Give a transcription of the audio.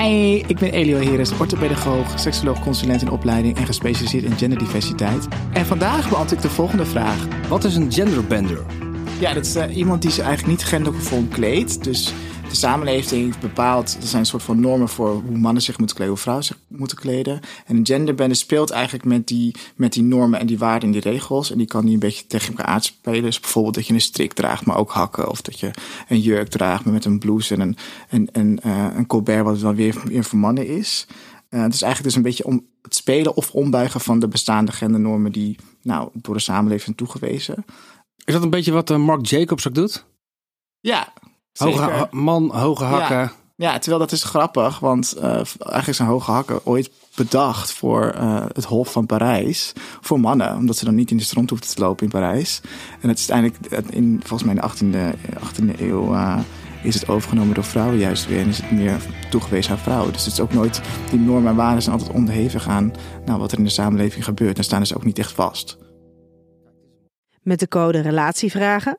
Hi, ik ben Elio Heres, orthopedagoog, seksoloog, consulent in opleiding en gespecialiseerd in genderdiversiteit. En vandaag beantwoord ik de volgende vraag. Wat is een genderbender? Ja, dat is uh, iemand die zich eigenlijk niet genderconform kleedt. Dus de samenleving bepaalt, er zijn een soort van normen voor hoe mannen zich moeten kleden, hoe vrouwen zich moeten kleden. En een genderbende speelt eigenlijk met die, met die normen en die waarden en die regels. En die kan die een beetje tegen elkaar aanspelen. Dus bijvoorbeeld dat je een strik draagt, maar ook hakken. Of dat je een jurk draagt, maar met een blouse en een, een, een, uh, een colbert, wat dan weer, weer voor mannen is. Uh, het is eigenlijk dus een beetje om het spelen of ombuigen van de bestaande gendernormen die nou, door de samenleving zijn toegewezen. Is dat een beetje wat uh, Mark Jacobs ook doet? Ja, Hoge, man, hoge hakken. Ja, ja, terwijl dat is grappig, want uh, eigenlijk zijn hoge hakken ooit bedacht voor uh, het Hof van Parijs. Voor mannen, omdat ze dan niet in de stront hoefden te lopen in Parijs. En het is uiteindelijk, in, volgens mij in de 18e, 18e eeuw, uh, is het overgenomen door vrouwen juist weer. En is het meer toegewezen aan vrouwen. Dus het is ook nooit, die normen en waarden zijn altijd onderhevig aan nou, wat er in de samenleving gebeurt. En staan dus ook niet echt vast. Met de code RELATIEVRAGEN